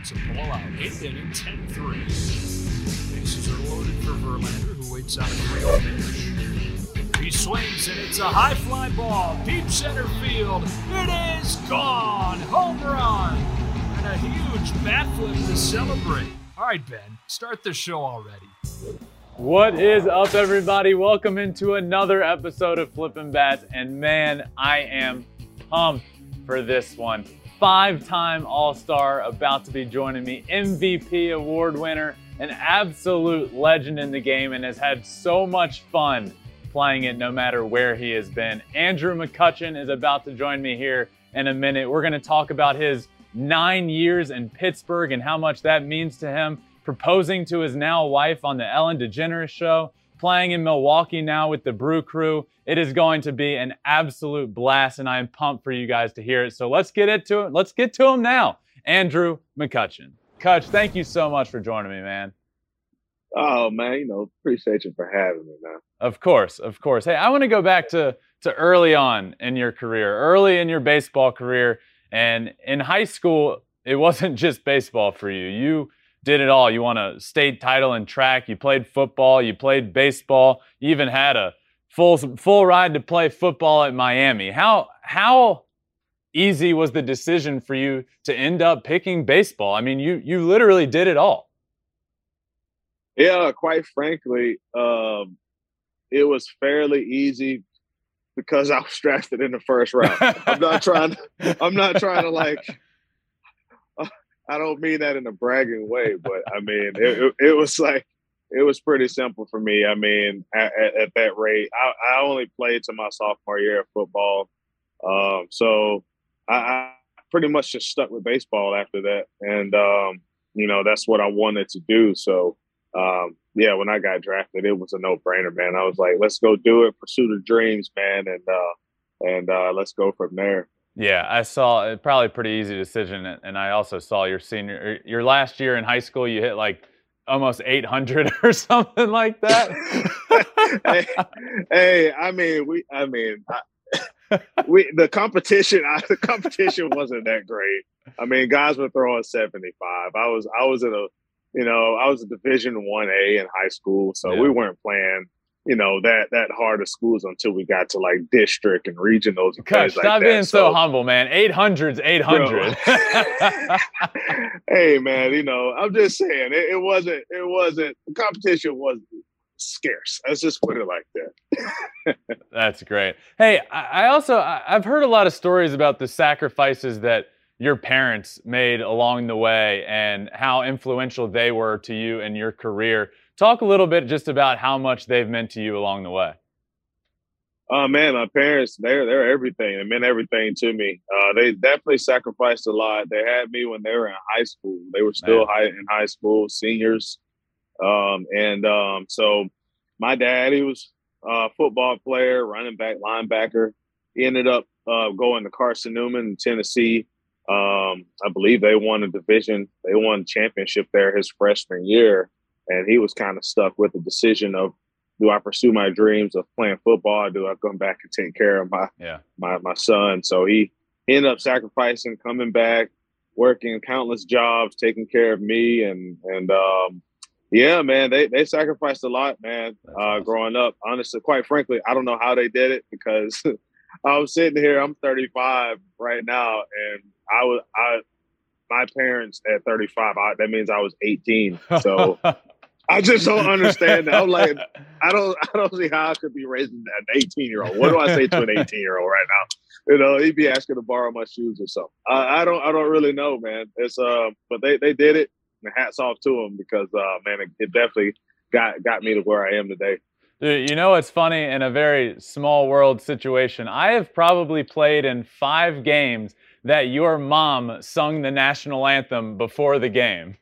It's a blowout. Eighth inning, 10-3. Bases are loaded for Verlander, who waits on a 3 pitch. He swings, and it's a high fly ball, deep center field. It is gone. Home run. And a huge bat flip to celebrate. All right, Ben, start the show already. What is up, everybody? Welcome into another episode of Flippin' Bats. And man, I am pumped for this one. Five time All Star about to be joining me, MVP award winner, an absolute legend in the game, and has had so much fun playing it no matter where he has been. Andrew McCutchen is about to join me here in a minute. We're going to talk about his nine years in Pittsburgh and how much that means to him proposing to his now wife on the Ellen DeGeneres show, playing in Milwaukee now with the Brew Crew. It is going to be an absolute blast, and I am pumped for you guys to hear it. So let's get it to it. Let's get to him now. Andrew McCutchen. Cutch, thank you so much for joining me, man. Oh man, you know, appreciate you for having me, man. Of course, of course. Hey, I want to go back to to early on in your career, early in your baseball career, and in high school, it wasn't just baseball for you. You did it all. You won a state title in track. You played football. You played baseball. You even had a full full ride to play football at Miami. How how easy was the decision for you to end up picking baseball? I mean, you you literally did it all. Yeah, quite frankly, um, it was fairly easy because I was drafted in the first round. I'm not trying. I'm not trying to like I don't mean that in a bragging way, but I mean it, it, was like it was pretty simple for me. I mean, at, at that rate, I, I, only played to my sophomore year of football, um, so I, I, pretty much just stuck with baseball after that, and um, you know that's what I wanted to do. So um, yeah, when I got drafted, it was a no brainer, man. I was like, let's go do it, pursue the dreams, man, and uh, and uh, let's go from there. Yeah, I saw it. Probably a pretty easy decision, and I also saw your senior, your last year in high school. You hit like almost 800 or something like that. hey, hey, I mean, we, I mean, I, we the competition, I, the competition wasn't that great. I mean, guys were throwing 75. I was, I was in a, you know, I was a Division One A in high school, so yeah. we weren't playing you know that that hard of schools until we got to like district and regionals. And Gosh, stop like being so, so, humble, man. 800's 800 hey, man, you know I'm just saying it, it, wasn't. It wasn't. The competition wasn't scarce. Let's just put it like that. That's great. Hey, I also I've heard a lot of stories about the sacrifices that your parents made along the way and how influential they were to you and your career. Talk a little bit just about how much they've meant to you along the way. Oh man, my parents, they're they're everything. They meant everything to me. Uh, they definitely sacrificed a lot. They had me when they were in high school. They were still high in high school, seniors. Um, and um, so my dad, he was a football player, running back, linebacker. He ended up uh, going to Carson Newman in Tennessee. Um, I believe they won a division. They won a championship there his freshman year and he was kind of stuck with the decision of do I pursue my dreams of playing football? Or do I come back and take care of my yeah. my my son? So he, he ended up sacrificing, coming back, working countless jobs, taking care of me, and and um, yeah, man, they they sacrificed a lot, man. Uh, growing up, honestly, quite frankly, I don't know how they did it because I'm sitting here. I'm 35 right now, and I was I my parents at 35. I, that means I was 18. So I just don't understand that. I'm like, I don't, I don't see how I could be raising an 18 year old. What do I say to an 18 year old right now? You know, he'd be asking to borrow my shoes or something. I, I don't, I don't really know, man. It's uh, but they they did it. And hats off to them because uh, man, it, it definitely got got me to where I am today. Dude, you know what's funny? In a very small world situation, I have probably played in five games that your mom sung the national anthem before the game.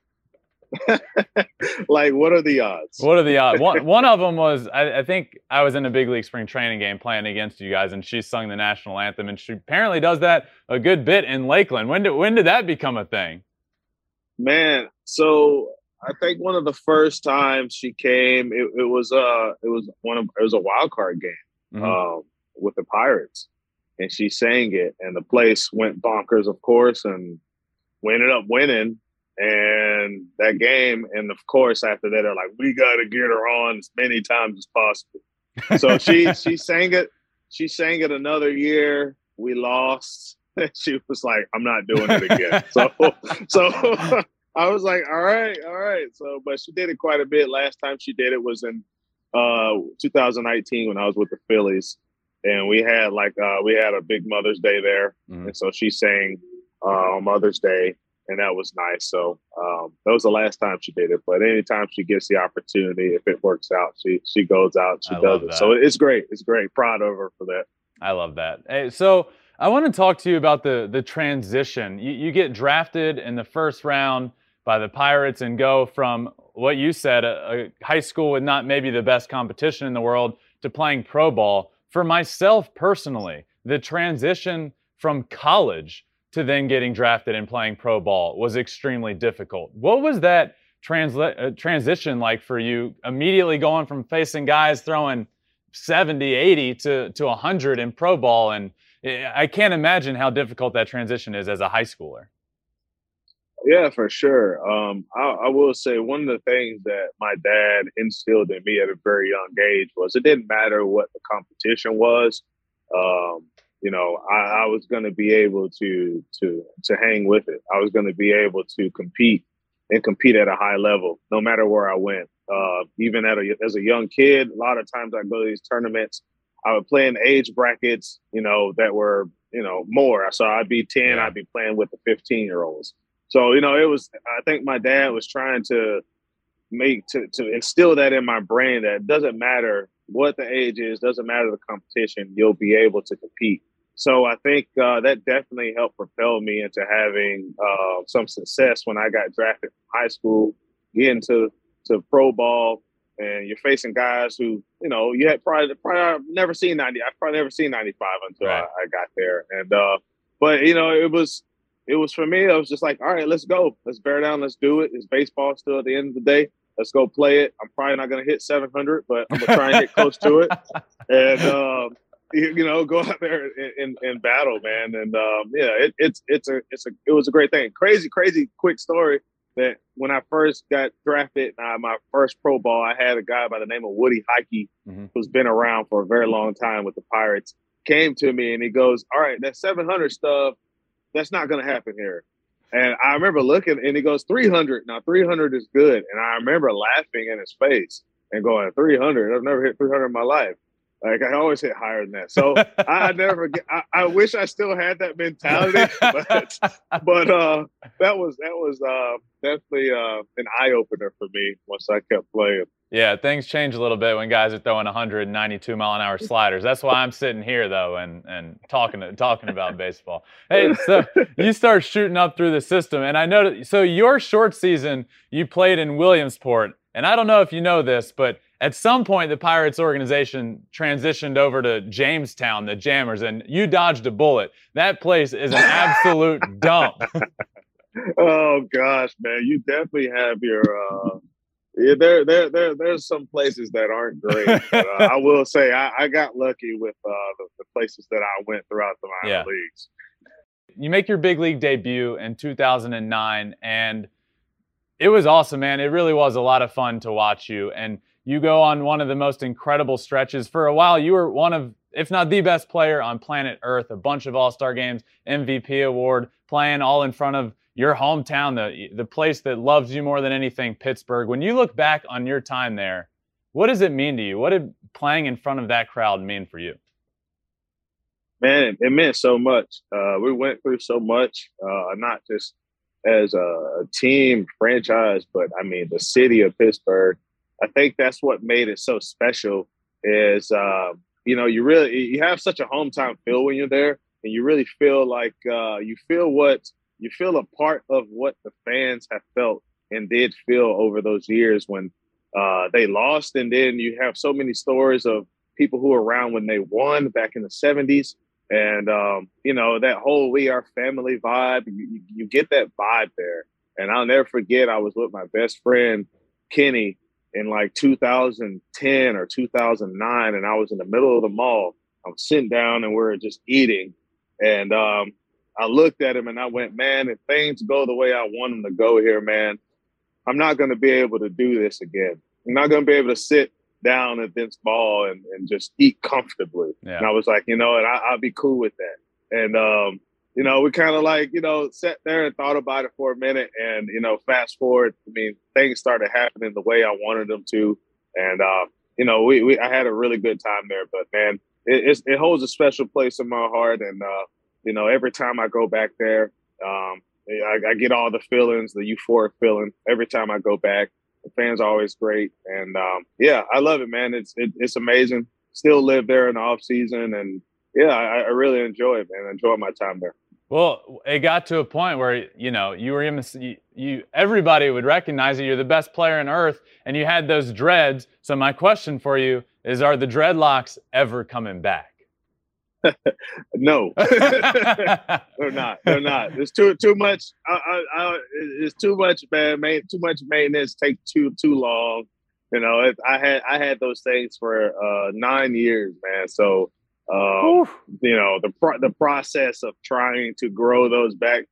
like, what are the odds? What are the odds? one, one of them was, I, I, think I was in a big league spring training game playing against you guys, and she sung the national anthem, and she apparently does that a good bit in Lakeland. When did when did that become a thing? Man, so I think one of the first times she came, it, it was uh, it was one of it was a wild card game mm-hmm. um, with the Pirates, and she sang it, and the place went bonkers, of course, and we ended up winning and that game, and of course after that they're like, we got to get her on as many times as possible. So she she sang it. She sang it another year. We lost. she was like, I'm not doing it again. so so I was like, all right, all right. So, but she did it quite a bit. Last time she did it was in uh 2019 when I was with the Phillies, and we had like uh we had a big Mother's Day there, mm-hmm. and so she sang uh, on Mother's Day, and that was nice. So um, that was the last time she did it. But anytime she gets the opportunity, if it works out, she she goes out, she I does it. So it's great. It's great. Proud of her for that. I love that. Hey, so. I want to talk to you about the the transition. You, you get drafted in the first round by the Pirates and go from what you said, a, a, high school with not maybe the best competition in the world, to playing pro ball. For myself personally, the transition from college to then getting drafted and playing pro ball was extremely difficult. What was that transla- uh, transition like for you? Immediately going from facing guys throwing 70, 80 to, to 100 in pro ball. And eh, I can't imagine how difficult that transition is as a high schooler. Yeah, for sure. Um, I, I, will say one of the things that my dad instilled in me at a very young age was it didn't matter what the competition was. Um, you know, I, I was going to be able to to to hang with it. I was going to be able to compete and compete at a high level, no matter where I went. Uh, even at a, as a young kid, a lot of times I go to these tournaments. I would play in age brackets, you know, that were you know more. So I'd be ten, I'd be playing with the fifteen year olds. So you know, it was. I think my dad was trying to make to to instill that in my brain that it doesn't matter what the age is, doesn't matter the competition, you'll be able to compete. So I think uh, that definitely helped propel me into having uh, some success when I got drafted from high school, getting to to pro ball, and you're facing guys who you know you had probably probably never seen ninety. I've probably never seen ninety five until right. I, I, got there, and uh, but you know it was it was for me. I was just like, all right, let's go. Let's bear down. Let's do it. It's baseball still at the end of the day. Let's go play it. I'm probably not going to hit 700, but I'm going to try and get close to it. And, um, you, know, go out there and, and, battle, man. And um, yeah, it, it's it's a it's a it was a great thing. Crazy, crazy, quick story that when I first got drafted, uh, my first pro ball, I had a guy by the name of Woody Huyke, mm-hmm. who's been around for a very long time with the Pirates, came to me and he goes, "All right, that 700 stuff." that's not going to happen here. And I remember looking, and he goes 300. Now 300 is good, and I remember laughing in his face and going 300. I've never hit 300 in my life. Like I always hit higher than that. So I, I, never get. I, I, wish I still had that mentality, but but uh, that was that was uh, definitely uh, an eye opener for me once I kept playing. Yeah, things change a little bit when guys are throwing 192 mile an hour sliders. That's why I'm sitting here though and and talking talking about baseball. Hey, so you start shooting up through the system, and I know so your short season you played in Williamsport, and I don't know if you know this, but at some point the Pirates organization transitioned over to Jamestown, the Jammers, and you dodged a bullet. That place is an absolute dump. oh gosh, man, you definitely have your. Uh yeah, there, there, there, there's some places that aren't great. But, uh, I will say I, I, got lucky with uh, the, the, places that I went throughout the minor yeah. leagues. You make your big league debut in 2009, and it was awesome, man. It really was a lot of fun to watch you, and you go on one of the most incredible stretches. For a while, you were one of, if not the best player on planet Earth. A bunch of All Star games, MVP award, playing all in front of your hometown, the the place that loves you more than anything, Pittsburgh. When you look back on your time there, what does it mean to you? What did playing in front of that crowd mean for you? Man, it meant so much. Uh, we went through so much, uh, not just as a team franchise, but I mean the city of Pittsburgh. I think that's what made it so special. Is uh, you know you really you have such a hometown feel when you're there, and you really feel like uh, you feel what you feel a part of what the fans have felt and did feel over those years when uh, they lost, and then you have so many stories of people who were around when they won back in the '70s, and um, you know that whole "we are family" vibe. You, you get that vibe there, and I'll never forget. I was with my best friend Kenny in like 2010 or 2009, and I was in the middle of the mall. I'm sitting down and we're just eating, and um, I looked at him and I went, man, if things go the way I want them to go here, man, I'm not going to be able to do this again. I'm not going to be able to sit down at this ball and, and just eat comfortably. Yeah. And I was like, you know, and I, will be cool with that. And, um, you know, we kind of like, you know, sat there and thought about it for a minute. And, you know, fast forward, I mean, things started happening the way I wanted them to. And, uh, you know, we, we I had a really good time there. But, man, it, it holds a special place in my heart. And, uh, you know, every time I go back there, um, I, I, get all the feelings, the euphoric feeling every time I go back. The fans are always great, and um, yeah, I love it, man. It's it, it's amazing. Still live there in the off season, and yeah, I, I really enjoy it, man. I enjoy my time there. Well, it got to a point where you know you were you, you everybody would recognize that you're the best player on earth, and you had those dreads. So my question for you is: Are the dreadlocks ever coming back? no, they're not. They're not. There's too too much. I, I, I, it's too much, man. man. Too much maintenance. Take too too long. You know, it, I had I had those things for uh, nine years, man. So, um, you know, the pro- the process of trying to grow those back,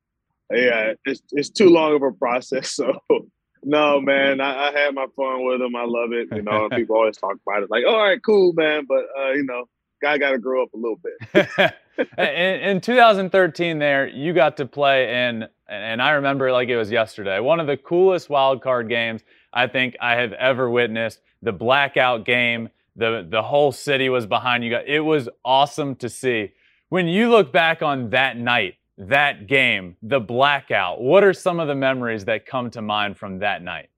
yeah, it's it's too long of a process. So. No, man, I, I had my fun with them. I love it. You know, people always talk about it like, all right, cool, man. But, uh, you know, guy got to grow up a little bit. in, in, 2013, there you got to play in, and I remember like it was yesterday. One of the coolest wild card games I think I have ever witnessed. The blackout game. The the whole city was behind you. guys. It was awesome to see. When you look back on that night, that game, the blackout, what are some of the memories that come to mind from that night?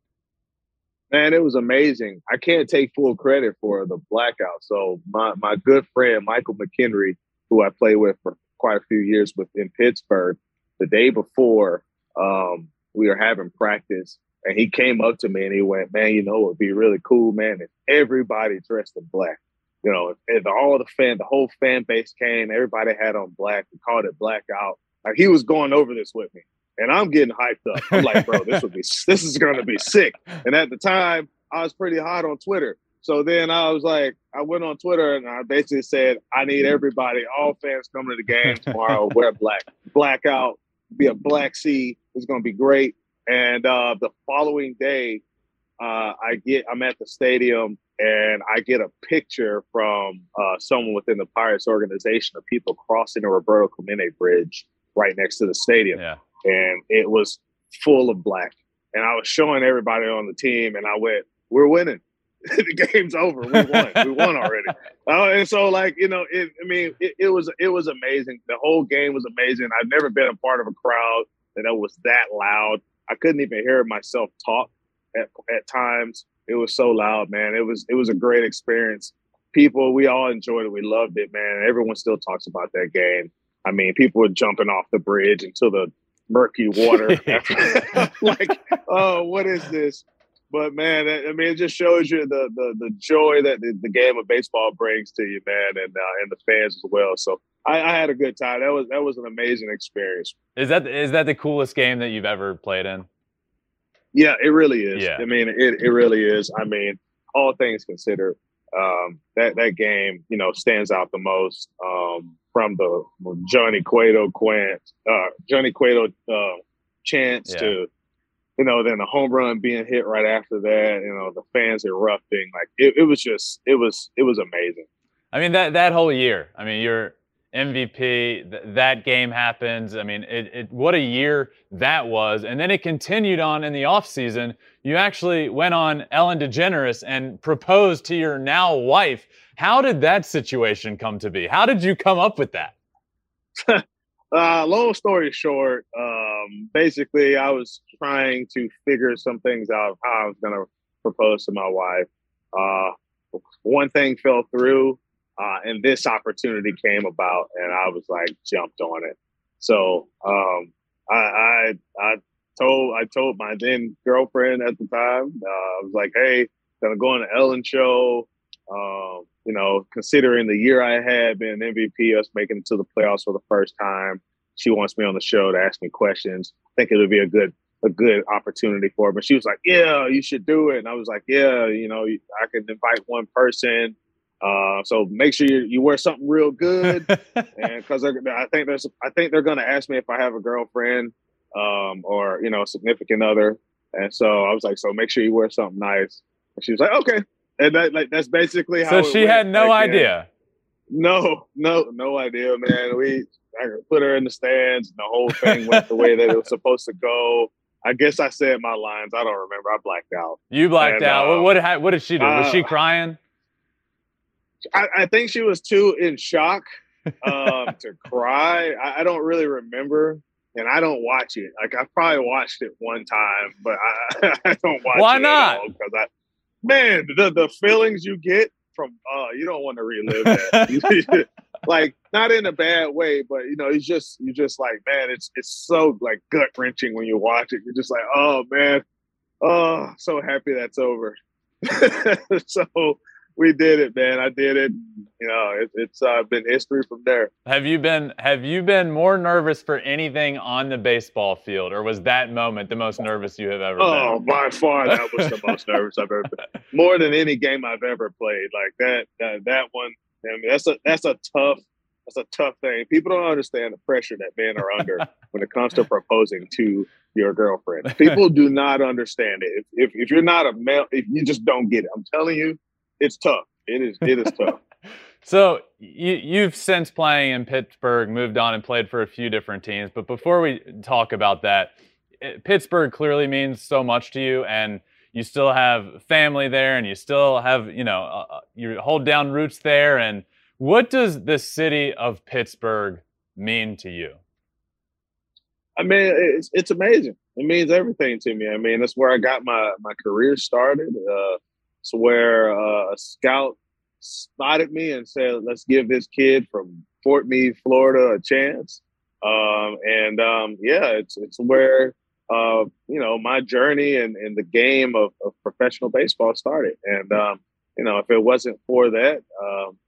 Man, it was amazing. I can't take full credit for the blackout. So my my good friend Michael McKenry, who I played with for quite a few years with in Pittsburgh, the day before um, we were having practice, and he came up to me and he went, "Man, you know, it'd be really cool, man, if everybody dressed in black. You know, all the fan, the whole fan base came, everybody had on black. We called it blackout. Like he was going over this with me and I'm getting hyped up. I'm like, bro, this would be this is gonna be sick. And at the time, I was pretty hot on Twitter. So then I was like, I went on Twitter and I basically said, I need everybody, all fans coming to the game tomorrow, wear black, blackout, be a black sea. It's gonna be great. And uh, the following day, uh, I get I'm at the stadium and I get a picture from uh, someone within the Pirates organization of people crossing the Roberto Clemente Bridge right next to the stadium. Yeah and it was full of black. And I was showing everybody on the team, and I went, "We're winning. the game's over. We won. we won already." Uh, and so, like you know, it, I mean, it, it, was it was amazing. The whole game was amazing. I've never been a part of a crowd that was that loud. I couldn't even hear myself talk at, at times. It was so loud, man. It was it was a great experience. People, we all enjoyed it. We loved it, man. Everyone still talks about that game. I mean, people were jumping off the bridge into the murky water. like, oh, what is this? But man, I mean, it just shows you the the, the joy that the, the game of baseball brings to you, man, and uh, and the fans as well. So I, I, had a good time. That was that was an amazing experience. Is that is that the coolest game that you've ever played in? Yeah, it really is. Yeah. I mean, it it really is. I mean, all things considered, um, that that game, you know, stands out the most. Um, from the Johnny Cueto Quant, uh, Johnny Cueto uh, chance yeah. to, you know, then the home run being hit right after that. You know, the fans erupting. Like it, it was just, it was, it was amazing. I mean that that whole year. I mean, you're MVP. Th- that game happens. I mean, it, it, what a year that was. And then it continued on in the offseason. You actually went on Ellen DeGeneres and proposed to your now wife. How did that situation come to be? How did you come up with that? uh, long story short, um, basically, I was trying to figure some things out how I was going to propose to my wife. Uh, one thing fell through uh, and this opportunity came about, and I was like jumped on it. So um, I, I, I told I told my then girlfriend at the time, uh, I was like, "Hey, gonna go on the Ellen show." Um, you know, considering the year I had been MVP, us making it to the playoffs for the first time, she wants me on the show to ask me questions. I think it would be a good a good opportunity for her. But she was like, "Yeah, you should do it," and I was like, "Yeah, you know, I can invite one person." Uh, so make sure you, you wear something real good, and because I think there's I think they're gonna ask me if I have a girlfriend um, or you know a significant other, and so I was like, so make sure you wear something nice. And she was like, okay, and that like that's basically how. So she went. had no like, idea. No, no, no idea, man. We I put her in the stands. And the whole thing went the way that it was supposed to go. I guess I said my lines. I don't remember. I blacked out. You blacked and, out. Uh, what, what, what did she do? Was uh, she crying? I, I, think she was too in shock um, to cry. I, I, don't really remember, and I don't watch it. Like I probably watched it one time, but I, I don't watch. Why not? Because I, man, the the feelings you get from uh, you don't want to relive that. like not in a bad way, but you know, it's just you just like, man, it's it's so like gut wrenching when you watch it. You're just like, oh man, oh, so happy that's over. so we did it, man. I did it. You know, it, it's uh, been history from there. Have you been Have you been more nervous for anything on the baseball field, or was that moment the most nervous you have ever oh, been? Oh, by far, that was the most nervous I've ever been. More than any game I've ever played. Like that, that, that one. I mean, that's a that's a tough that's a tough thing. People don't understand the pressure that men are under when it comes to proposing to your girlfriend. People do not understand it. If, if, if you're not a male, if you just don't get it, I'm telling you, it's tough. It is. It is tough. So you, you've since playing in Pittsburgh, moved on and played for a few different teams. But before we talk about that, it, Pittsburgh clearly means so much to you, and you still have family there, and you still have you know uh, uh you hold down roots there. And what does the city of Pittsburgh mean to you? I mean, it's it's amazing. It means everything to me. I mean, that's where I got my my career started. Uh, it's where uh, a scout spotted me and said, "Let's give this kid from Fort Meade, Florida, a chance." Um, and um, yeah, it's it's where uh, you know my journey and, and the game of, of professional baseball started. And um, you know, if it wasn't for that, um,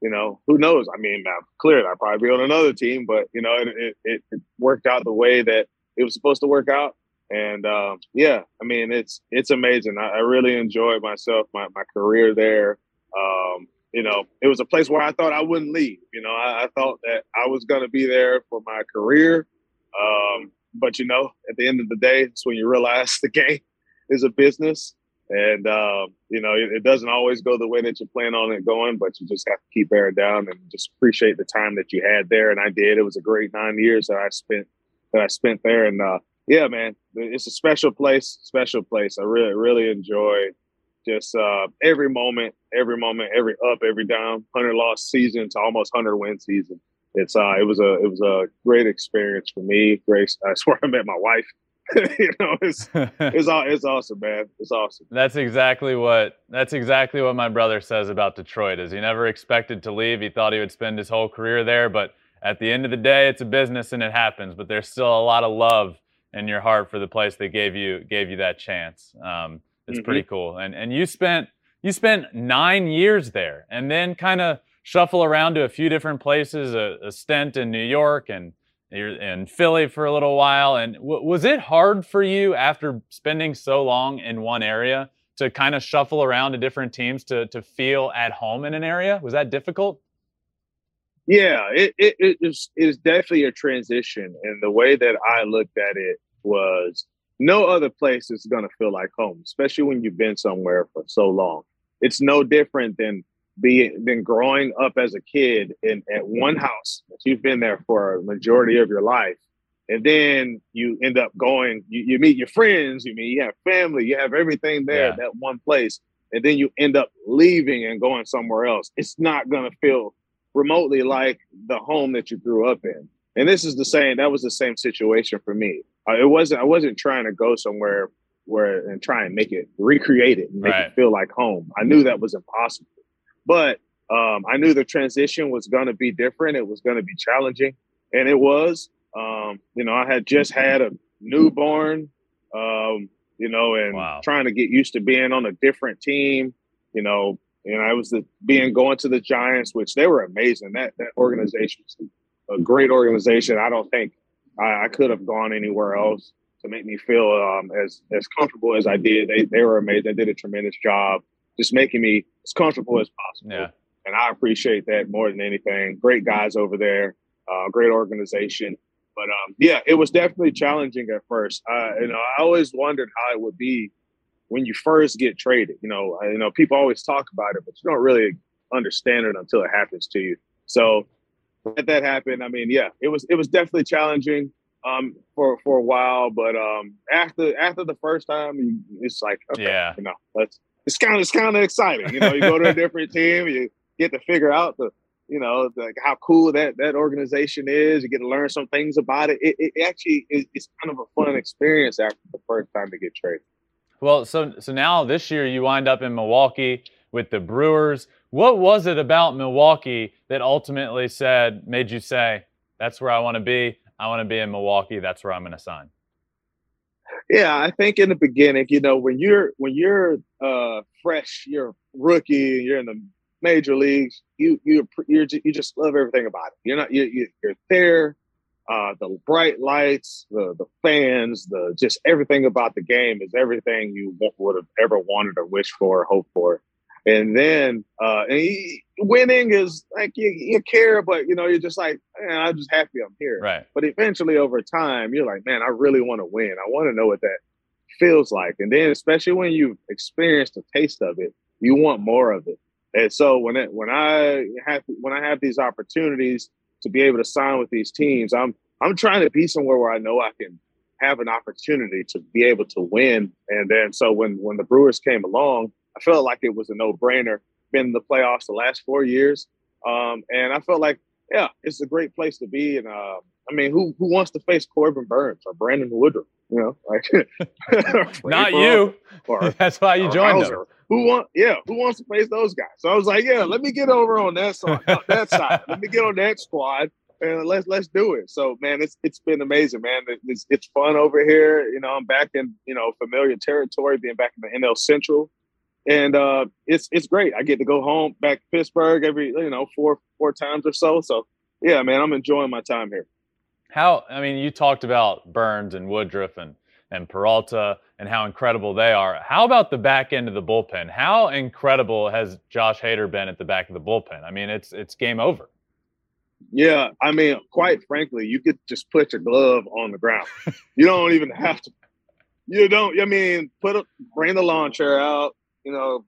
you know, who knows? I mean, clearly I'd probably be on another team, but you know, it, it, it worked out the way that it was supposed to work out. And uh, yeah, I mean, it's it's amazing. I, I, really enjoyed myself, my my career there. Um, you know, it was a place where I thought I wouldn't leave. You know, I, I thought that I was going to be there for my career. Um, but you know, at the end of the day, it's when you realize the game is a business, and um, you know, it, it, doesn't always go the way that you plan on it going. But you just have to keep bearing down and just appreciate the time that you had there. And I did. It was a great nine years that I spent that I spent there, and uh, yeah, man, it's a special place, special place. I really, really enjoy just uh, every moment, every moment, every up, every down, hundred loss season to almost hundred win season. It's uh, it was a it was a great experience for me. Great, I swear I met my wife. you know, it's it's all it's awesome, man. It's awesome. That's exactly what that's exactly what my brother says about Detroit. Is he never expected to leave. He thought he would spend his whole career there, but at the end of the day, it's a business and it happens. But there's still a lot of love in your heart for the place that gave you gave you that chance. Um, it's mm-hmm. pretty cool. And and you spent you spent nine years there, and then kind of shuffle around to a few different places. A, a stint in New York and you're in Philly for a little while. And w- was it hard for you after spending so long in one area to kind of shuffle around to different teams to to feel at home in an area? Was that difficult? Yeah, it, it, it is it's definitely a transition. And the way that I looked at it was no other place is going to feel like home, especially when you've been somewhere for so long. It's no different than being than growing up as a kid in at one house that you've been there for a majority of your life. And then you end up going, you, you meet your friends, you mean you have family, you have everything there yeah. that one place. And then you end up leaving and going somewhere else. It's not gonna feel remotely like the home that you grew up in. And this is the same. That was the same situation for me. Uh, it wasn't. I wasn't trying to go somewhere where and try and make it recreate it and make right. it feel like home. I knew that was impossible. But um, I knew the transition was going to be different. It was going to be challenging, and it was. Um, you know, I had just had a newborn. Um, you know, and wow. trying to get used to being on a different team. You know, and I was the, being going to the Giants, which they were amazing. That that organization was a great organization. I don't think I, I could have gone anywhere else to make me feel um, as as comfortable as I did. They they were amazing. They did a tremendous job just making me as comfortable as possible. Yeah. and I appreciate that more than anything. Great guys over there, uh, great organization. But um, yeah, it was definitely challenging at first. Uh, you know, I always wondered how it would be when you first get traded. You know, you know, people always talk about it, but you don't really understand it until it happens to you. So let that happen. I mean, yeah, it was it was definitely challenging um, for for a while, but um, after after the first time, it's like okay, yeah, you know, let's. It's kind of it's kind of exciting, you know. You go to a different team, you get to figure out the you know like how cool that that organization is. You get to learn some things about it. It, it actually is it's kind of a fun experience after the first time to get traded. Well, so so now this year you wind up in Milwaukee with the Brewers. What was it about Milwaukee that ultimately said made you say that's where I want to be? I want to be in Milwaukee. That's where I'm going to sign. Yeah, I think in the beginning, you know, when you're when you're uh, fresh, you're a rookie, you're in the major leagues, you you you you just love everything about it. You're not you, you're there. Uh, the bright lights, the the fans, the just everything about the game is everything you would have ever wanted or wished for or hoped for. And then uh, and he, winning is like you, you care, but you know you're just like, man, I'm just happy I'm here. Right. But eventually, over time, you're like, man, I really want to win. I want to know what that feels like. And then, especially when you've experienced a taste of it, you want more of it. And so when it, when I have when I have these opportunities to be able to sign with these teams, I'm I'm trying to be somewhere where I know I can have an opportunity to be able to win. And then so when when the Brewers came along, I felt like it was a no brainer. Been in the playoffs the last four years, um, and I felt like, yeah, it's a great place to be. And uh, I mean, who who wants to face Corbin Burnes or Brandon Woodruff? You know, like not you. Or, That's why you joined them. Who want? Yeah, who wants to face those guys? So I was like, yeah, let me get over on that side. that side. Let me get on that squad and let's let's do it. So man, it's it's been amazing, man. It's it's fun over here. You know, I'm back in you know familiar territory, being back in the NL Central and uh, it's it's great. I get to go home back to Pittsburgh every you know four four times or so. So yeah, man, I'm enjoying my time here. How I mean, you talked about Burnes and Woodruff and and Peralta and how incredible they are. How about the back end of the bullpen? How incredible has Josh Hader been at the back of the bullpen? I mean, it's it's game over. Yeah, I mean, quite frankly, you could just put your glove on the ground. you don't even have to. You don't. I mean, put a bring the lawn chair out, you know,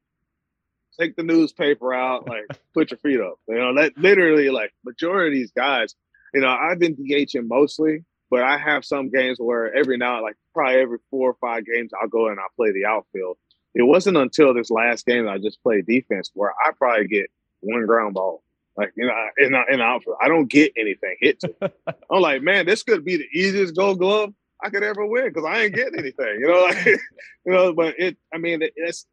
take the newspaper out, like put your feet up. You know, that literally like majority of these guys, you know, I've been DHing mostly, but I have some games where every now, like probably every four or five games, I'll go and I'll play the outfield. It wasn't until this last game that I just played defense where I probably get one ground ball. Like you know, in uh, uh, in the outfield, I don't get anything hit to. I'm like, man, this could be the easiest Gold Glove I could ever win because I ain't getting anything. You know, like you know, but it. I mean, it's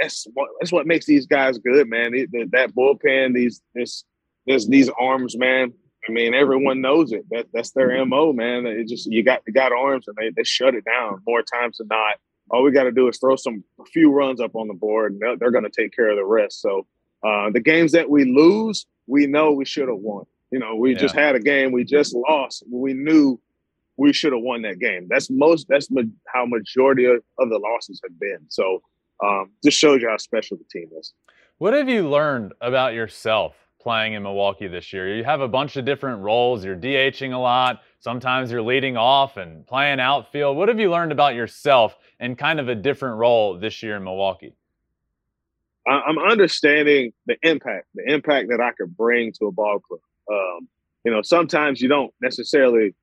that's what that's what makes these guys good, man. that bullpen, these this this these arms, man. I mean, everyone knows it. That that's their mo, man. It just you got you got arms, and they they shut it down more times than not. All we got to do is throw some a few runs up on the board, and they're, they're going to take care of the rest. So uh, the games that we lose, we know we should have won. You know, we yeah. just had a game we just lost. We knew we should have won that game. That's most. That's ma- how majority of, of the losses have been. So um, just shows you how special the team is. What have you learned about yourself playing in Milwaukee this year? You have a bunch of different roles. You're DHing a lot. Sometimes you're leading off and playing outfield. What have you learned about yourself in kind of a different role this year in Milwaukee? I'm understanding the impact, the impact that I could bring to a ball club. Um, you know, sometimes you don't necessarily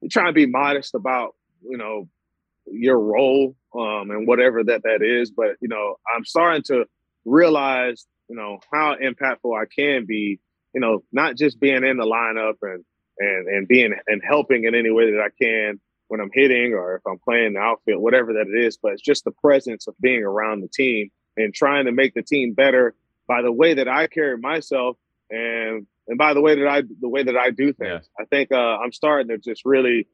you try to be modest about, you know, your role um, and whatever that that is. But you know, I'm starting to realize, you know, how impactful I can be. You know, not just being in the lineup and and and being and helping in any way that I can when I'm hitting or if I'm playing the outfield, whatever that it is. But it's just the presence of being around the team and trying to make the team better by the way that I carry myself and and by the way that I the way that I do things. Yeah. I think uh, I'm starting to just really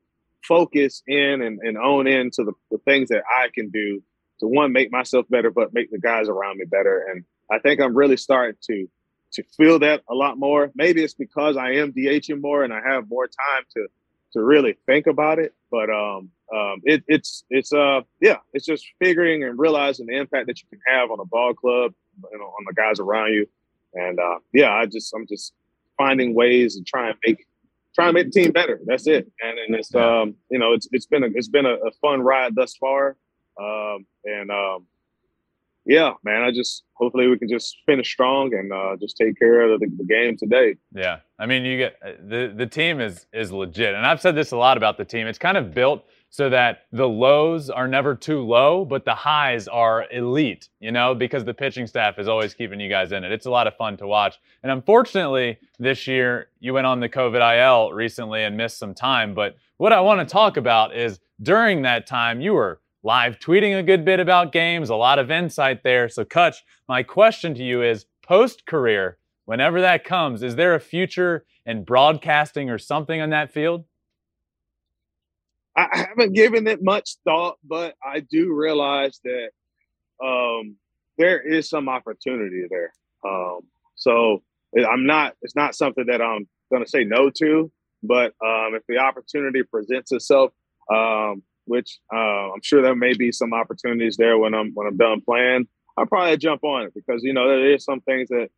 focus in and, and own in to the, the things that I can do to one make myself better, but make the guys around me better. And I think I'm really starting to to feel that a lot more. Maybe it's because I am DHing more and I have more time to to really think about it. But um, um, it, it's it's uh yeah, it's just figuring and realizing the impact that you can have on a ball club, you know, on the guys around you, And uh, yeah, I just I'm just finding ways and trying to make trying to make the team better. That's it. And, and it's um, you know it's it's been a it's been a, a fun ride thus far. Um, and um, yeah, man, I just hopefully we can just finish strong and uh, just take care of the, the, game today. Yeah, I mean, you get uh, the the team is is legit, and I've said this a lot about the team. It's kind of built so that the lows are never too low, but the highs are elite. You know, because the pitching staff is always keeping you guys in it. It's a lot of fun to watch. And unfortunately, this year you went on the COVID IL recently and missed some time. But what I want to talk about is during that time you were live tweeting a good bit about games, a lot of insight there. So, Cutch, my question to you is post career, whenever that comes, is there a future in broadcasting or something on that field? I haven't given it much thought, but I do realize that um, there is some opportunity there. Um, so I'm not. It's not something that I'm going to say no to. But um, if the opportunity presents itself, um, which uh, I'm sure there may be some opportunities there when I'm when I'm done playing. I'll probably jump on it because you know there is some things that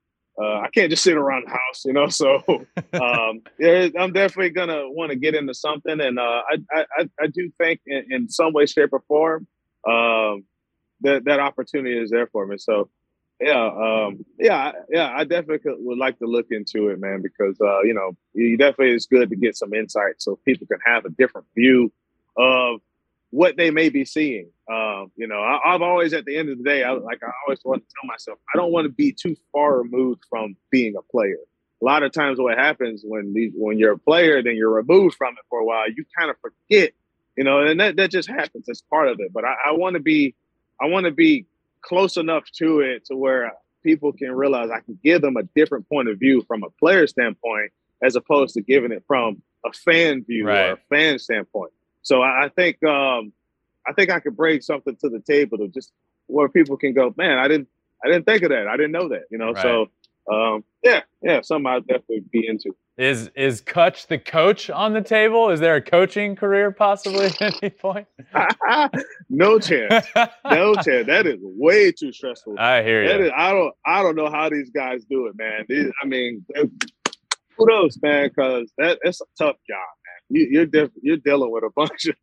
uh, I can't just sit around the house, you know. So um, yeah, I'm definitely gonna want to get into something, and uh, I, I I do think in, in some way, shape, or form um, that that opportunity is there for me. So yeah, um, yeah, yeah, I definitely would like to look into it, man, because uh, you know, you definitely it's good to get some insight so people can have a different view of what they may be seeing. Um, you know, I, have always, at the end of the day, I, like I always want to tell myself, I don't want to be too far removed from being a player. A lot of times, what happens when these, when you're a player, then you're removed from it for a while. You kind of forget, you know, and that, that just happens. It's part of it. But I, I want to be, I want to be close enough to it to where people can realize I can give them a different point of view from a player standpoint, as opposed to giving it from a fan view right. or a fan standpoint. So I think um, I think I could bring something to the table to just where people can go, man, I didn't I didn't think of that. I didn't know that. You know, right. so um, yeah, yeah, something I'd definitely be into. Is is Cutch the coach on the table? Is there a coaching career possibly at any point? no chance. No chance. That is way too stressful. I hear you. Is, I don't I don't know how these guys do it, man. These, I mean, kudos, man, because that, that's a tough job you, are diff- you're dealing with a bunch of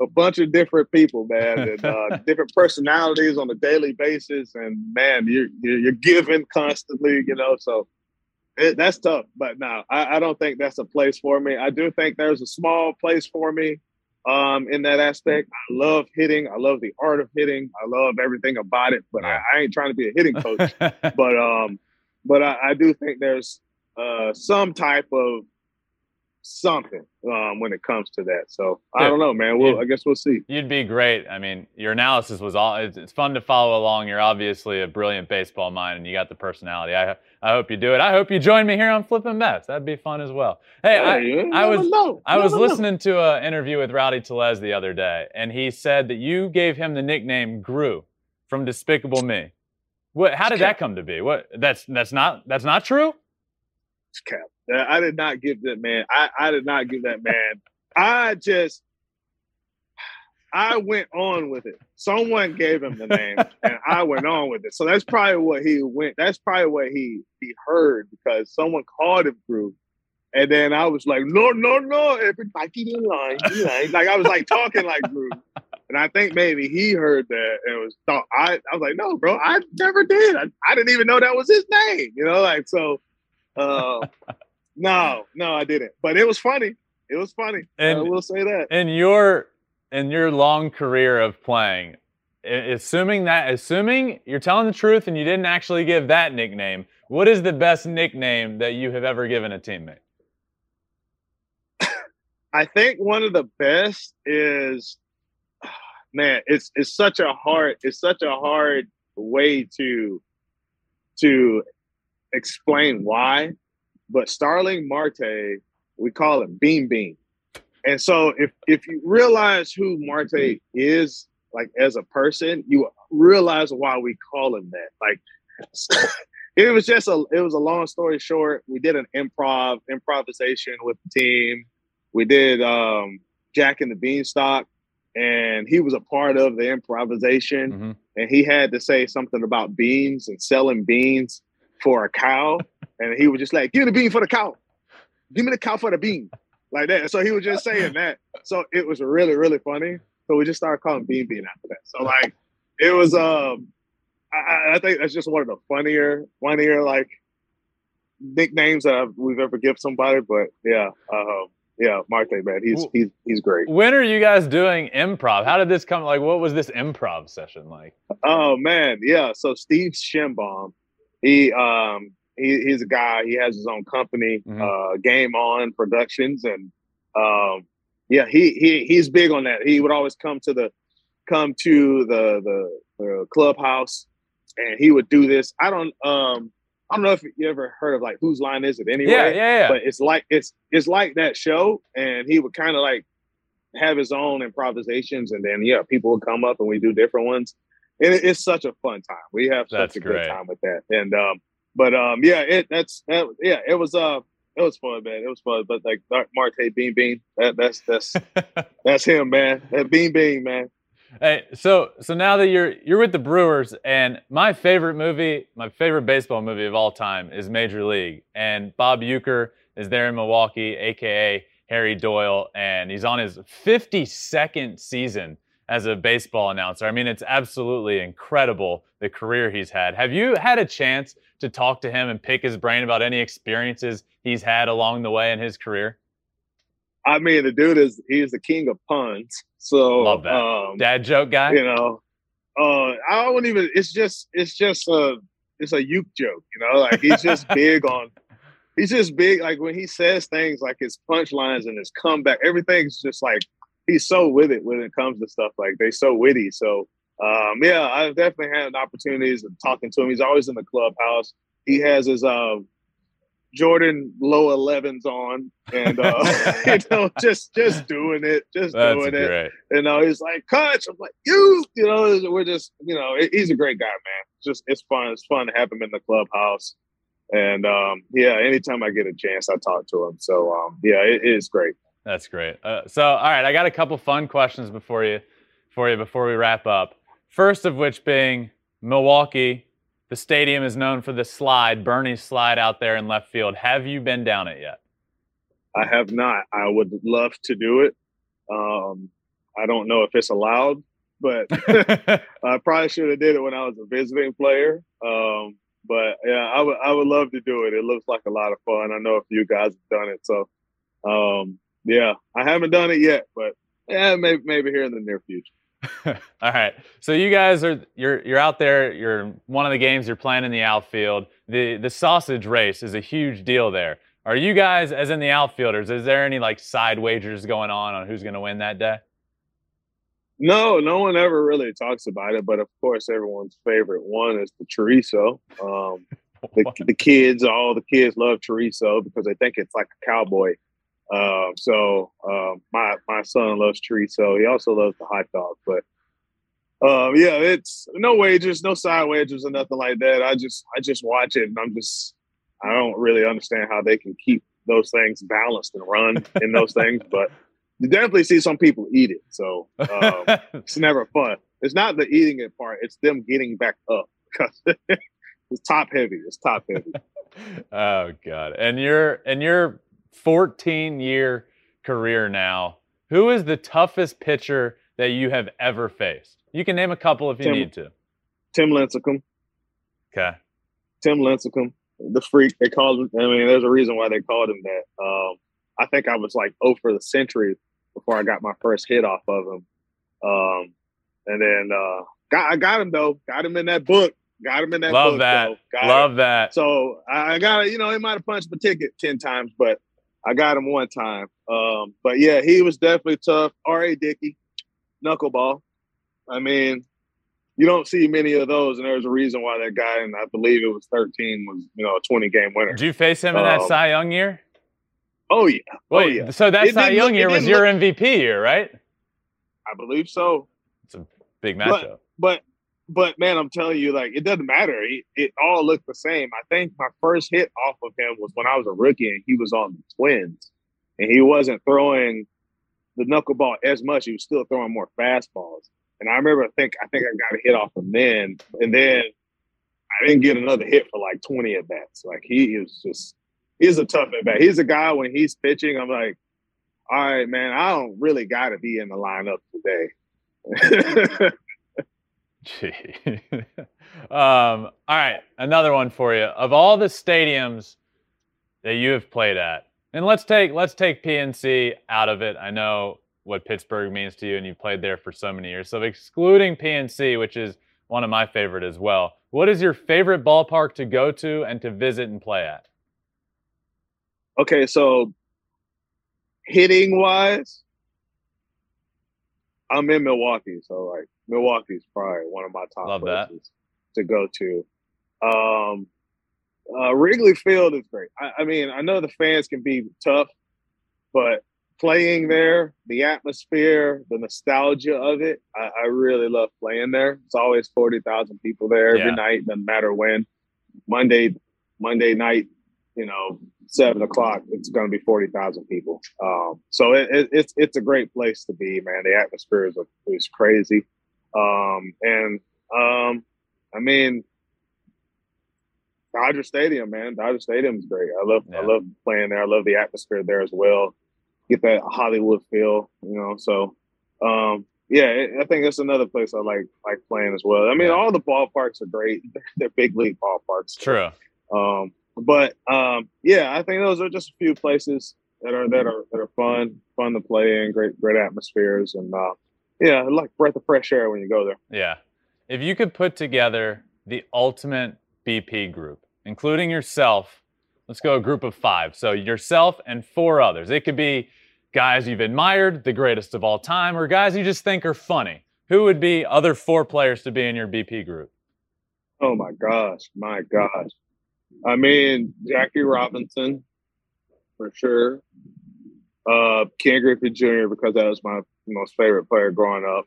a bunch of different people, man, and uh, different personalities on a daily basis, and man, you're you're giving constantly, you know. So it, that's tough. But now I, I, don't think that's a place for me. I do think there's a small place for me um, in that aspect. I love hitting. I love the art of hitting. I love everything about it. But I, I ain't trying to be a hitting coach. but um, but I, I do think there's uh, some type of something um, when it comes to that. So I don't know, man. Well, I guess we'll see. You'd be great. I mean, your analysis was all. It's, it's, fun to follow along. You're obviously a brilliant baseball mind, and you got the personality. I I hope you do it. I hope you join me here on Flipping Bats. That'd be fun as well. Hey, I, I was know. I was listening to an interview with Rowdy Tellez the other day, and he said that you gave him the nickname Gru from Despicable Me. What? How did that come to be? What? That's that's not that's not true. Cap. Uh, I did not give that man. I, I did not give that man. I just I went on with it. Someone gave him the name, and I went on with it. So that's probably what he went. That's probably what he he heard because someone called him Gru, and then I was like, no, no, no, everybody in line, like I was like talking like Gru. And I think maybe he heard that and was thought I I was like, no, bro, I never did. I, I didn't even know that was his name. You know, like so. Uh, no, no, I didn't. But it was funny. It was funny. And I will say that. In your in your long career of playing, assuming that assuming you're telling the truth and you didn't actually give that nickname, what is the best nickname that you have ever given a teammate? I think one of the best is man, it's it's such a hard it's such a hard way to to explain why but Starling Marte, we call him Bean Bean. And so if if you realize who Marte is, like as a person, you realize why we call him that. Like it was just a it was a long story short. We did an improv improvisation with the team. We did um Jack and the Beanstalk, and he was a part of the improvisation. Mm-hmm. And he had to say something about beans and selling beans. For a cow, and he was just like, "Give me the bean for the cow, give me the cow for the bean," like that. So he was just saying that. So it was really really funny. So we just started calling Bean Bean after that. So like it was um I, I think that's just one of the funnier funnier like nicknames that I've, we've ever given somebody. But yeah, um, yeah, Marte, man, he's he's he's great. When are you guys doing improv? How did this come? Like, what was this improv session like? Oh man, yeah. So Steve Schimbaum, he um he, he's a guy. He has his own company, mm-hmm. uh, Game On Productions, and um yeah, he he he's big on that. He would always come to the come to the the, the clubhouse, and he would do this. I don't um I don't know if you ever heard of like whose line is it anyway. Yeah, yeah, yeah. But it's like it's it's like that show, and he would kind of like have his own improvisations, and then yeah, people would come up and we do different ones, and it, it's such a fun time. We have such a great. good time with that, and um, but um, yeah, it that's that yeah, it was uh, it was fun, man. It was fun, but like Marte Bean Bean, that that's that's that's him, man. That Bean Bean, man. Hey, so so now that you're you're with the Brewers, and my favorite movie, my favorite baseball movie of all time is Major League, and Bob Uecker is there in Milwaukee, aka Harry Doyle, and he's on his 52nd season as a baseball announcer. I mean, it's absolutely incredible the career he's had. Have you had a chance to talk to him and pick his brain about any experiences he's had along the way in his career? I mean, the dude is he's the king of puns. So love that um, dad joke guy. You know, uh, I don't even. It's just it's just a it's a uke joke. You know, like he's just big on. He's just big. Like when he says things, like his punchlines and his comeback, everything's just like he's so with it when it comes to stuff like they're so witty. So um, yeah, I've definitely had opportunities of talking to him. He's always in the clubhouse. He has his uh, Jordan low 11s on and uh, you know just just doing it just That's doing great. it you know he's like coach I'm like you you know we're just you know he's a great guy man just it's fun it's fun to have him in the clubhouse and um, yeah anytime I get a chance I talk to him so um, yeah it is great That's great uh, so all right I got a couple fun questions before you for you before we wrap up first of which being Milwaukee the stadium is known for the slide, Bernie's slide out there in left field. Have you been down it yet? I have not. I would love to do it. Um, I don't know if it's allowed, but I probably should have did it when I was a visiting player. Um, but yeah, I would I would love to do it. It looks like a lot of fun. I know a few guys have done it, so um, yeah, I haven't done it yet, but yeah, maybe maybe here in the near future. All right. So you guys are you're you're out there. You're one of the games you're playing in the outfield. The the sausage race is a huge deal there. Are you guys, as in the outfielders, is there any like side wagers going on on who's going to win that day? No, no one ever really talks about it. But of course, everyone's favorite one is the chorizo. Um, the, the kids, all the kids love chorizo because they think it's like a cowboy um, so um, my my son loves chorizo. He also loves the hot dog. But um, yeah, it's no wagers, no side wagers, or nothing like that. I just I just watch it, and I'm just I don't really understand how they can keep those things balanced and run in those things. But you definitely see some people eat it, so um, it's never fun. It's not the eating it part; it's them getting back up because it's top heavy. It's top heavy. oh god! And you're and you're 14 year career now, who is the toughest pitcher that you have ever faced? You can name a couple if you Tim, need to. Tim Lincecum. Okay. Tim Lincecum, the freak. They called him. I mean, there's a reason why they called him that. Um, I think I was like oh for the century before I got my first hit off of him. Um, and then uh, got I got him though. Got him in that book. Got him in that book. Love book. That. Love him. that. So I got it. You know, he might have punched my ticket ten times, but I got him one time. Um, but yeah, he was definitely tough. R.A. Dickey, knuckleball. I mean, you don't see many of those, and there's a reason why that guy, and I believe it was 13, was you know a 20 game winner. Did you face him in that um, Cy Young year? Oh yeah. Wait, oh, yeah. so that it Cy Young look, year was your look, MVP year, right? I believe so. It's a big matchup. But, but but man, I'm telling you, like it doesn't matter. It, it, all looked the same. I think my first hit off of him was when I was a rookie and he was on the Twins, and he wasn't throwing the knuckleball as much. He was still throwing more fastballs. And I remember, I think I think I got a hit off of him then, and then I didn't get another hit for like 20 at bats. Like he is just he's a tough at bat. He's a guy when he's pitching, I'm like, all right, man, I don't really gotta be in the lineup today. Gee. um, all right, another one for you. Of all the stadiums that you have played at, and let's take let's take PNC out of it. I know what Pittsburgh means to you, and you played there for so many years. So excluding PNC, which is one of my favorite as well. What is your favorite ballpark to go to and to visit and play at? Okay, so hitting wise, I'm in Milwaukee, so like Milwaukee's probably one of my top Love places that. to go to. Um, uh, Wrigley Field is great. I, I mean, I know the fans can be tough, but playing there, the atmosphere, the nostalgia of it, I, I really love playing there. It's always forty thousand people there every yeah. night, doesn't matter when. Monday, Monday night, you know, seven o'clock, it's going to be forty thousand people. Um, so it, it, it's it's a great place to be, man. The atmosphere is is crazy, um, and um, I mean, Dodger Stadium, man. Dodger Stadium is great. I love yeah. I love playing there. I love the atmosphere there as well get that Hollywood feel, you know. So, um, yeah, I think it's another place I like like playing as well. I mean, all the ballparks are great; they're big league ballparks. True. Um, but um, yeah, I think those are just a few places that are that are that are fun, fun to play in, great great atmospheres, and uh, yeah, like breath of fresh air when you go there. Yeah, if you could put together the ultimate BP group, including yourself, let's go a group of five. So yourself and four others. It could be guys you've admired, the greatest of all time, or guys you just think are funny? Who would be other four players to be in your BP group? Oh my gosh, my gosh. I mean, Jackie Robinson, for sure. Uh, Ken Griffey Jr. because that was my most favorite player growing up.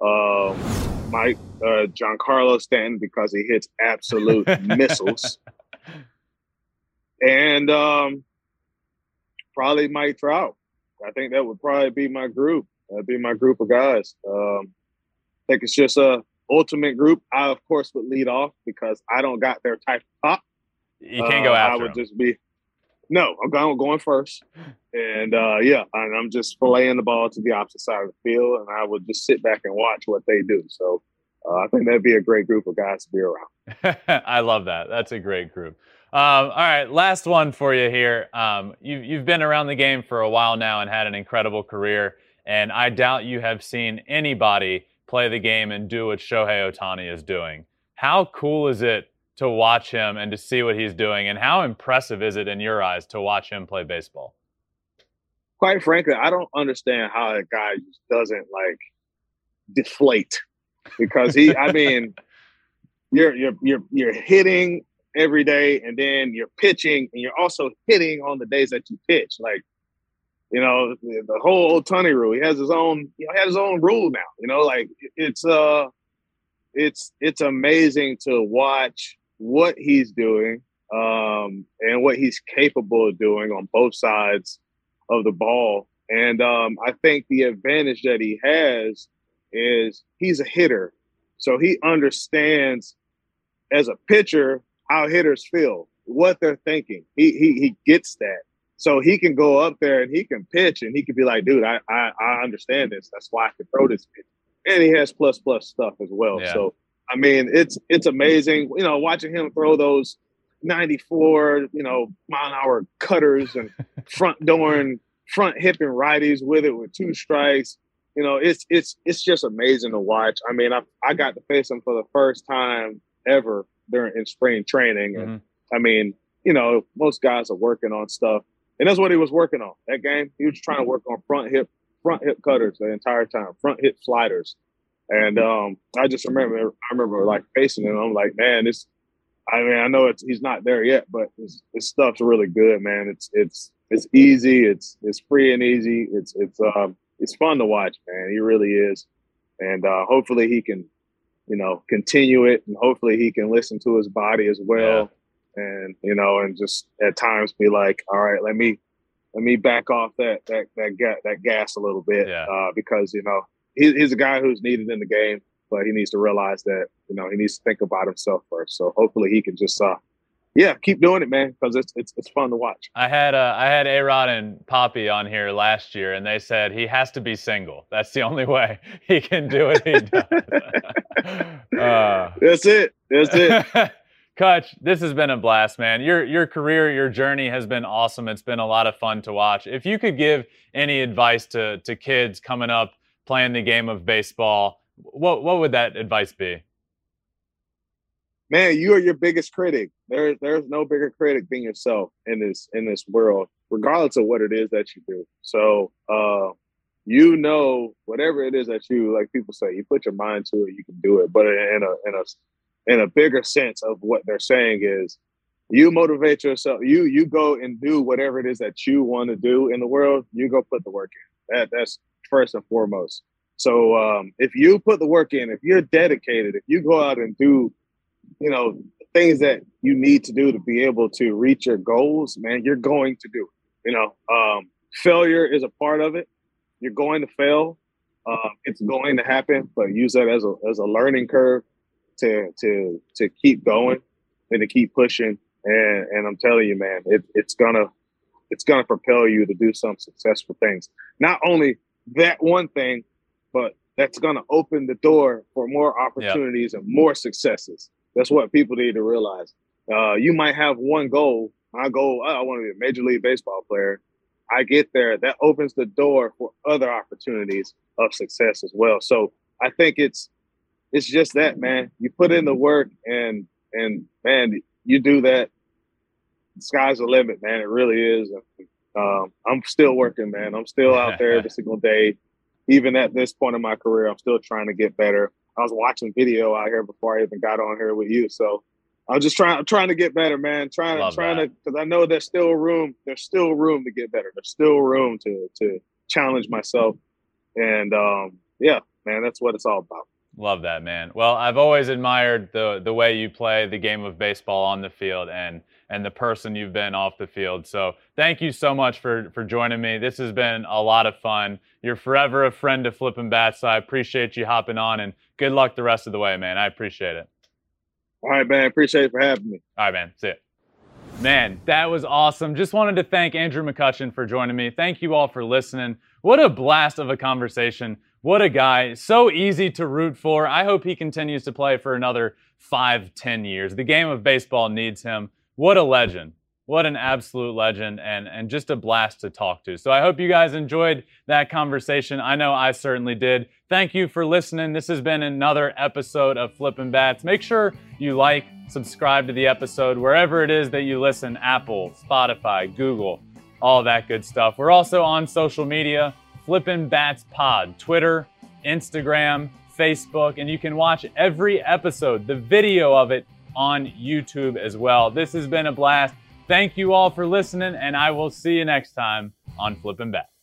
Uh, Mike uh, Giancarlo Stanton because he hits absolute missiles, and um, probably Mike Trout I think that would probably be my group. That'd be my group of guys. Um, I think it's just a ultimate group. I of course would lead off because I don't got their type of pop. You can't go after. Uh, I would them. just be no. I'm going going first, and uh, yeah, I'm just filleting the ball to the opposite side of the field, and I would just sit back and watch what they do. So uh, I think that'd be a great group of guys to be around. I love that. That's a great group. Um, all right, last one for you here. Um, you, you've been around the game for a while now and had an incredible career, and I doubt you have seen anybody play the game and do what Shohei Ohtani is doing. How cool is it to watch him and to see what he's doing, and how impressive is it in your eyes to watch him play baseball? Quite frankly, I don't understand how a guy just doesn't like deflate because he. I mean, you're you're you're you're hitting every day, and then you're pitching, and you're also hitting on the days that you pitch. Like, you know, the whole Ohtani rule. He has his own. You know, he has his own rule now. You know, like it's uh, it's it's amazing to watch what he's doing um, and what he's capable of doing on both sides of the ball. And um, I think the advantage that he has is he's a hitter. So he understands as a pitcher how hitters feel, what they're thinking. He he he gets that. So he can go up there and he can pitch and he can be like, dude, I I, I understand this. That's why I can throw this pitch. And he has plus plus stuff as well. Yeah. So I mean, it's it's amazing. You know, watching him throw those 94, you know, mile an hour cutters and front door and front hip and righties with it with two strikes. You know, it's it's it's just amazing to watch. I mean, I I got to face him for the first time ever during in spring training. And mm-hmm. I mean, you know, most guys are working on stuff, and that's what he was working on that game. He was trying to work on front hip front hip cutters the entire time, front hip sliders. And um, I just remember, I remember like facing him. I'm like, man, this. I mean, I know it's he's not there yet, but his, his stuff's really good, man. It's it's it's easy. It's it's free and easy. It's it's um it's fun to watch, man. He really is, and uh, hopefully he can you know, continue it, and hopefully he can listen to his body as well, yeah. and you know, and just at times be like, all right, let me let me back off that that that gas that gas a little bit, yeah. uh, because you know he, he's a guy who's needed in the game. but he needs to realize that you know he needs to think about himself first. So hopefully he can just uh, yeah, keep doing it, man, because it's it's it's fun to watch. I had uh, I had A Rod and Papi on here last year, and they said he has to be single. That's the only way he can do it. He does. uh, That's it. That's it. Cutch, this has been a blast, man. Your your career, your journey has been awesome. It's been a lot of fun to watch. If you could give any advice to to kids coming up playing the game of baseball, what what would that advice be? man, you are your biggest critic. There, there's no bigger critic than yourself in this in this world, regardless of what it is that you do. So, uh, you know, whatever it is that you like, people say, you put your mind to it, you can do it. But in a in a in a bigger sense of what they're saying is, you motivate yourself. You you go and do whatever it is that you want to do in the world. You go put the work in. That that's first and foremost. So um, if you put the work in, if you're dedicated, if you go out and do you know, things that you need to do to be able to reach your goals, man, you're going to do it. You know, um, failure is a part of it. You're going to fail. Uh, it's going to happen, but use that as a as a learning curve to to to keep going and to keep pushing. And and I'm telling you, man, it, it's gonna it's gonna propel you to do some successful things. Not only that one thing, but that's gonna open the door for more opportunities yep. and more successes. That's what people need to realize. Uh, you might have one goal. My goal, oh, I want to be a major league baseball player. I get there, that opens the door for other opportunities of success as well. So I think it's it's just that, man. You put in the work and and man, you do that. The sky's the limit, man. It really is. Um, I'm still working, man. I'm still out there every single day. Even at this point in my career, I'm still trying to get better. I was watching video out here before I even got on here with you. So I'm just trying. I'm trying to get better, man. Trying, Love trying that. to, because I know there's still room. There's still room to get better. There's still room to to challenge myself. And um, yeah, man, that's what it's all about. Love that, man. Well, I've always admired the the way you play the game of baseball on the field and and the person you've been off the field. So thank you so much for for joining me. This has been a lot of fun. You're forever a friend to Flippin' Bats. So I appreciate you hopping on and good luck the rest of the way, man. I appreciate it. All right, man. Appreciate it for having me. All right, man. See it. Man, that was awesome. Just wanted to thank Andrew McCutchen for joining me. Thank you all for listening. What a blast of a conversation. What a guy. So easy to root for. I hope he continues to play for another five, ten years. The game of baseball needs him. What a legend. What an absolute legend and, and just a blast to talk to. So I hope you guys enjoyed that conversation. I know I certainly did. Thank you for listening. This has been another episode of Flippin' Bats. Make sure you like, subscribe to the episode wherever it is that you listen Apple, Spotify, Google, all that good stuff. We're also on social media. Flippin' Bats Pod, Twitter, Instagram, Facebook, and you can watch every episode, the video of it on YouTube as well. This has been a blast. Thank you all for listening, and I will see you next time on Flippin' Bats.